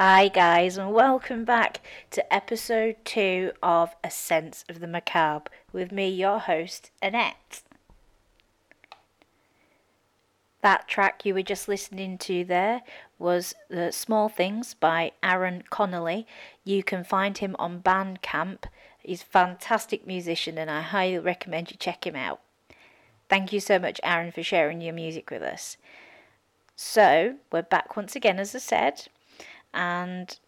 Hi, guys, and welcome back to episode two of A Sense of the Macabre with me, your host, Annette. That track you were just listening to there was The Small Things by Aaron Connolly. You can find him on Bandcamp. He's a fantastic musician, and I highly recommend you check him out. Thank you so much, Aaron, for sharing your music with us. So, we're back once again, as I said and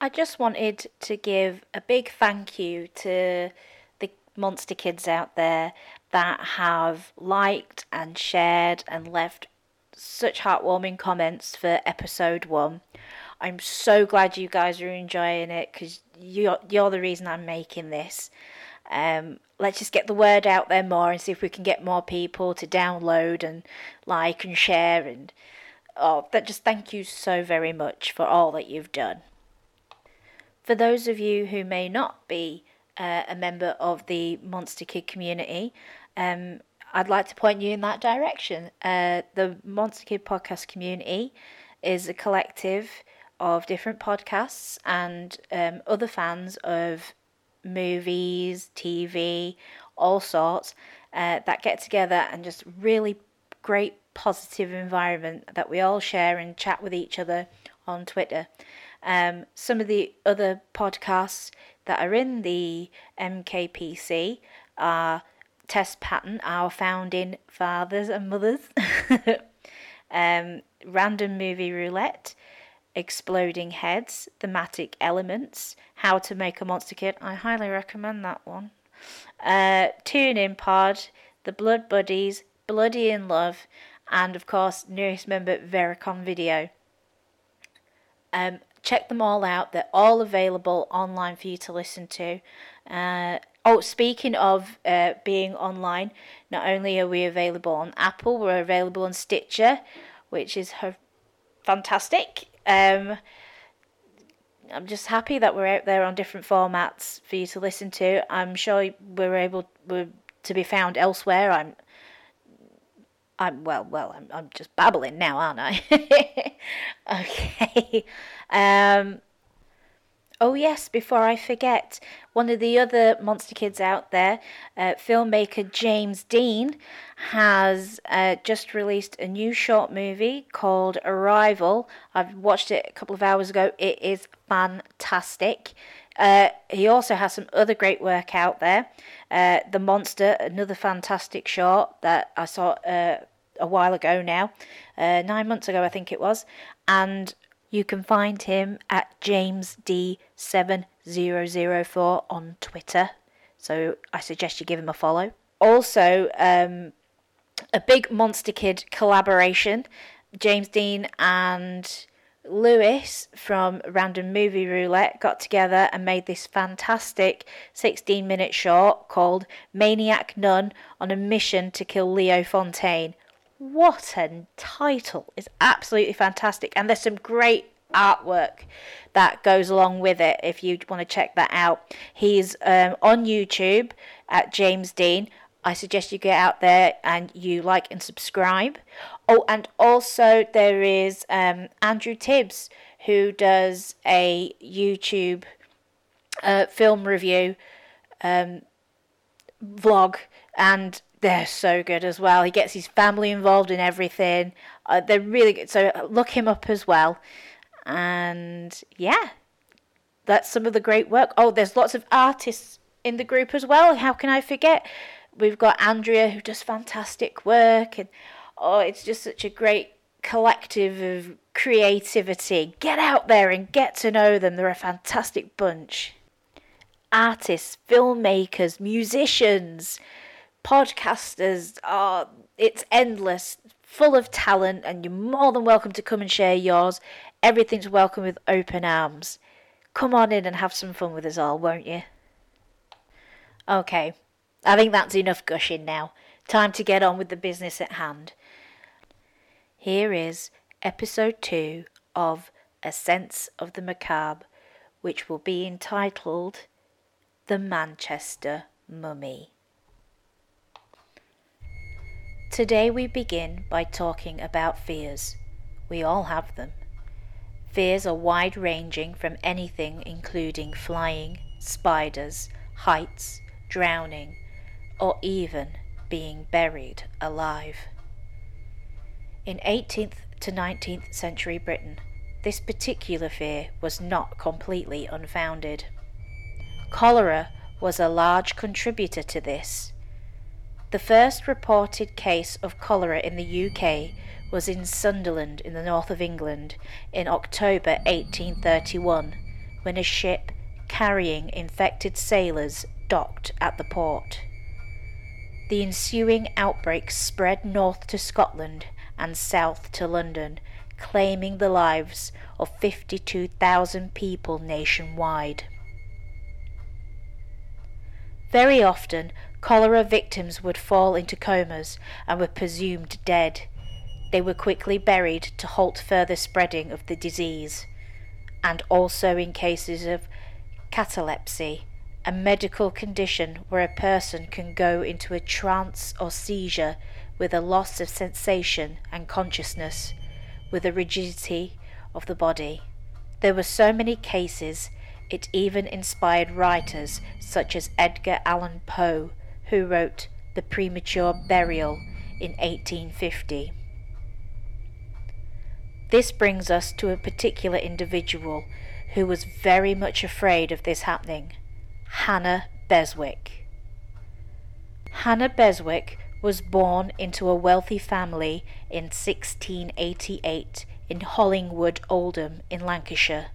I just wanted to give a big thank you to the monster kids out there that have liked and shared and left such heartwarming comments for episode one. I'm so glad you guys are enjoying it because you're, you're the reason I'm making this. Um, let's just get the word out there more and see if we can get more people to download and like and share and oh, that just thank you so very much for all that you've done. For those of you who may not be uh, a member of the Monster Kid community, um, I'd like to point you in that direction. Uh, the Monster Kid podcast community is a collective of different podcasts and um, other fans of movies, TV, all sorts uh, that get together and just really great positive environment that we all share and chat with each other on Twitter. Um, some of the other podcasts that are in the MKPC are Test Pattern, our founding fathers and mothers, um, Random Movie Roulette, Exploding Heads, Thematic Elements, How to Make a Monster Kid. I highly recommend that one. Uh, Tune In Pod, The Blood Buddies, Bloody in Love, and of course, newest member Vericon Video. Um, check them all out. They're all available online for you to listen to. Uh, oh, speaking of uh, being online, not only are we available on Apple, we're available on Stitcher, which is her- fantastic. Um, I'm just happy that we're out there on different formats for you to listen to. I'm sure we're able we're to be found elsewhere. I'm I'm well, well, I'm, I'm just babbling now, aren't I? okay. Um, oh yes, before I forget, one of the other monster kids out there, uh, filmmaker James Dean, has uh, just released a new short movie called Arrival. I've watched it a couple of hours ago. It is fantastic. Uh, he also has some other great work out there. Uh, the Monster, another fantastic short that I saw uh, a while ago now, uh, nine months ago, I think it was. And you can find him at JamesD7004 on Twitter. So I suggest you give him a follow. Also, um, a big Monster Kid collaboration. James Dean and Lewis from Random Movie Roulette got together and made this fantastic 16 minute short called Maniac Nun on a Mission to Kill Leo Fontaine. What a title! It's absolutely fantastic, and there's some great artwork that goes along with it if you want to check that out. He's um, on YouTube at James Dean. I suggest you get out there and you like and subscribe. Oh, and also there is um, Andrew Tibbs who does a YouTube uh, film review um, vlog, and they're so good as well. He gets his family involved in everything. Uh, they're really good. So look him up as well. And yeah, that's some of the great work. Oh, there's lots of artists in the group as well. How can I forget? We've got Andrea who does fantastic work, and oh, it's just such a great collective of creativity. Get out there and get to know them. They're a fantastic bunch. Artists, filmmakers, musicians, podcasters are it's endless full of talent and you're more than welcome to come and share yours everything's welcome with open arms come on in and have some fun with us all won't you okay i think that's enough gushing now time to get on with the business at hand here is episode 2 of a sense of the macabre which will be entitled the manchester mummy Today we begin by talking about fears. We all have them. Fears are wide ranging from anything including flying, spiders, heights, drowning, or even being buried alive. In 18th to 19th century Britain, this particular fear was not completely unfounded. Cholera was a large contributor to this. The first reported case of cholera in the UK was in Sunderland in the north of England in October 1831 when a ship carrying infected sailors docked at the port. The ensuing outbreak spread north to Scotland and south to London, claiming the lives of 52,000 people nationwide. Very often, cholera victims would fall into comas and were presumed dead. They were quickly buried to halt further spreading of the disease. And also in cases of catalepsy, a medical condition where a person can go into a trance or seizure with a loss of sensation and consciousness, with a rigidity of the body. There were so many cases, it even inspired writers such as Edgar Allan Poe, who wrote The Premature Burial in 1850. This brings us to a particular individual who was very much afraid of this happening Hannah Beswick. Hannah Beswick was born into a wealthy family in 1688 in Hollinwood Oldham in Lancashire.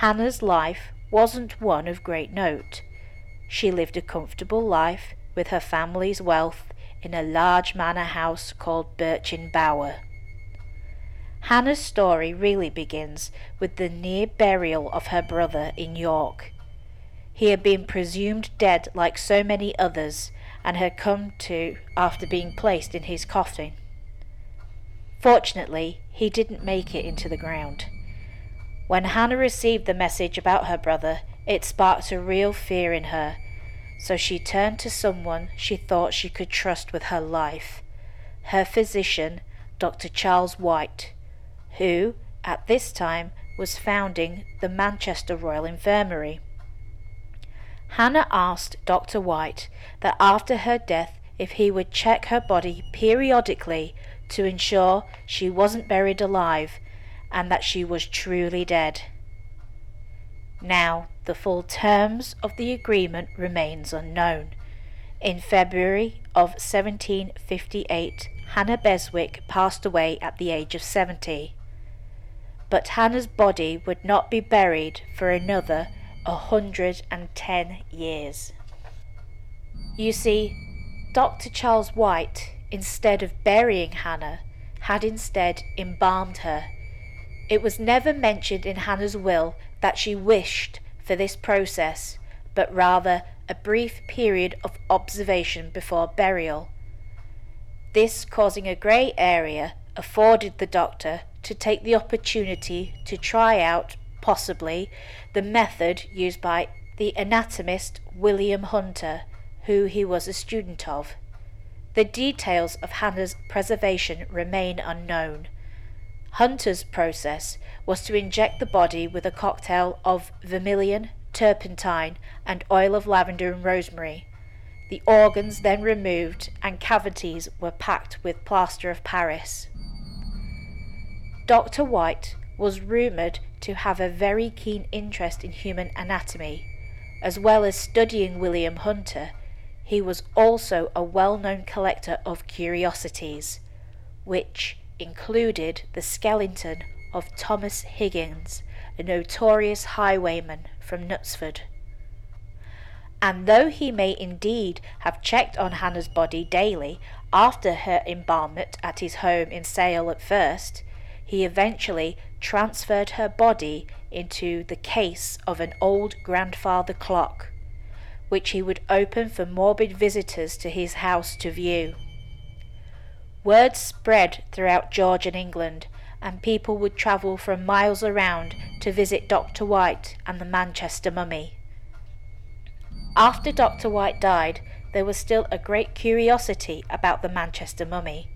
Hannah's life wasn't one of great note. She lived a comfortable life with her family's wealth in a large manor house called Birchin Bower. Hannah's story really begins with the near burial of her brother in York. He had been presumed dead like so many others and had come to after being placed in his coffin. Fortunately, he didn't make it into the ground. When Hannah received the message about her brother, it sparked a real fear in her, so she turned to someone she thought she could trust with her life her physician, Dr. Charles White who, at this time, was founding the Manchester Royal Infirmary. Hannah asked Dr. White that after her death if he would check her body periodically to ensure she wasn't buried alive and that she was truly dead. Now, the full terms of the agreement remains unknown. In February of 1758, Hannah Beswick passed away at the age of 70 but Hannah's body would not be buried for another a hundred and ten years. You see, Dr. Charles White, instead of burying Hannah, had instead embalmed her. It was never mentioned in Hannah's will that she wished for this process, but rather a brief period of observation before burial. This causing a grey area afforded the doctor to take the opportunity to try out, possibly, the method used by the anatomist William Hunter, who he was a student of. The details of Hannah's preservation remain unknown. Hunter's process was to inject the body with a cocktail of vermilion, turpentine, and oil of lavender and rosemary. The organs then removed and cavities were packed with plaster of Paris. Dr. White was rumoured to have a very keen interest in human anatomy. As well as studying William Hunter, he was also a well known collector of curiosities, which included the skeleton of Thomas Higgins, a notorious highwayman from Knutsford. And though he may indeed have checked on Hannah's body daily after her embalmment at his home in Sale at first, he eventually transferred her body into the case of an old grandfather clock, which he would open for morbid visitors to his house to view. Word spread throughout Georgian England, and people would travel from miles around to visit Dr. White and the Manchester mummy. After Dr. White died, there was still a great curiosity about the Manchester mummy,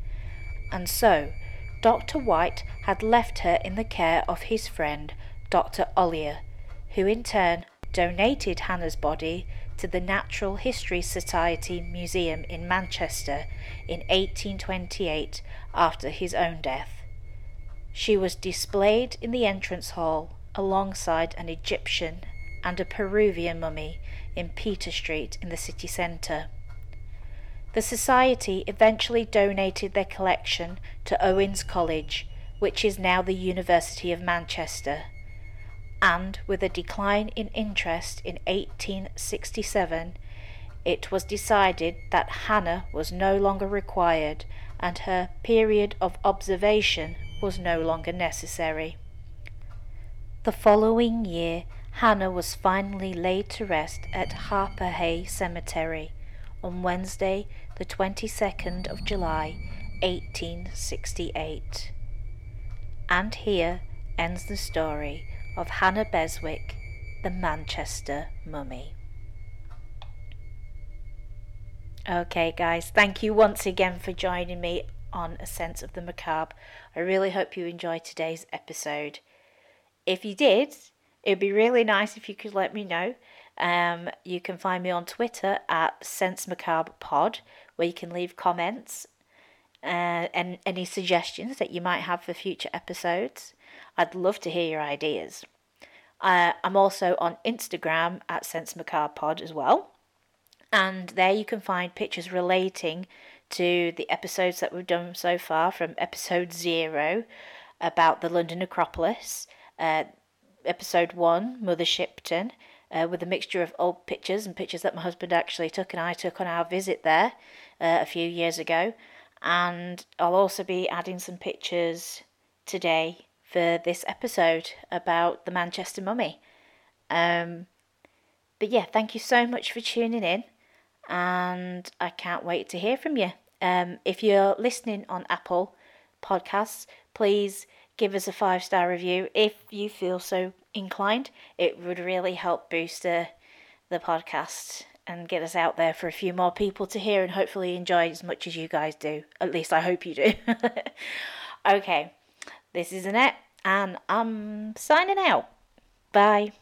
and so Dr. White had left her in the care of his friend, Dr. Ollier, who in turn donated Hannah's body to the Natural History Society Museum in Manchester in 1828 after his own death. She was displayed in the entrance hall alongside an Egyptian and a Peruvian mummy in Peter Street in the city centre. The Society eventually donated their collection to Owens College, which is now the University of Manchester. And with a decline in interest in 1867, it was decided that Hannah was no longer required and her period of observation was no longer necessary. The following year, Hannah was finally laid to rest at Harpurhey Cemetery on Wednesday, the 22nd of July, 1868. And here ends the story of Hannah Beswick, the Manchester Mummy. Okay, guys, thank you once again for joining me on A Sense of the Macabre. I really hope you enjoyed today's episode. If you did, it'd be really nice if you could let me know. Um, you can find me on Twitter at Sense Macabre Pod, where you can leave comments uh, and any suggestions that you might have for future episodes. I'd love to hear your ideas. Uh, I'm also on Instagram at Sense Macabre Pod as well, and there you can find pictures relating to the episodes that we've done so far, from episode zero about the London Necropolis, uh, episode one, Mother Shipton, uh, with a mixture of old pictures and pictures that my husband actually took and I took on our visit there uh, a few years ago. And I'll also be adding some pictures today for this episode about the Manchester Mummy. Um, but yeah, thank you so much for tuning in, and I can't wait to hear from you. Um, if you're listening on Apple Podcasts, please give us a five star review if you feel so inclined. It would really help boost uh, the podcast and get us out there for a few more people to hear and hopefully enjoy as much as you guys do. At least I hope you do. okay, this is Annette and I'm signing out. Bye.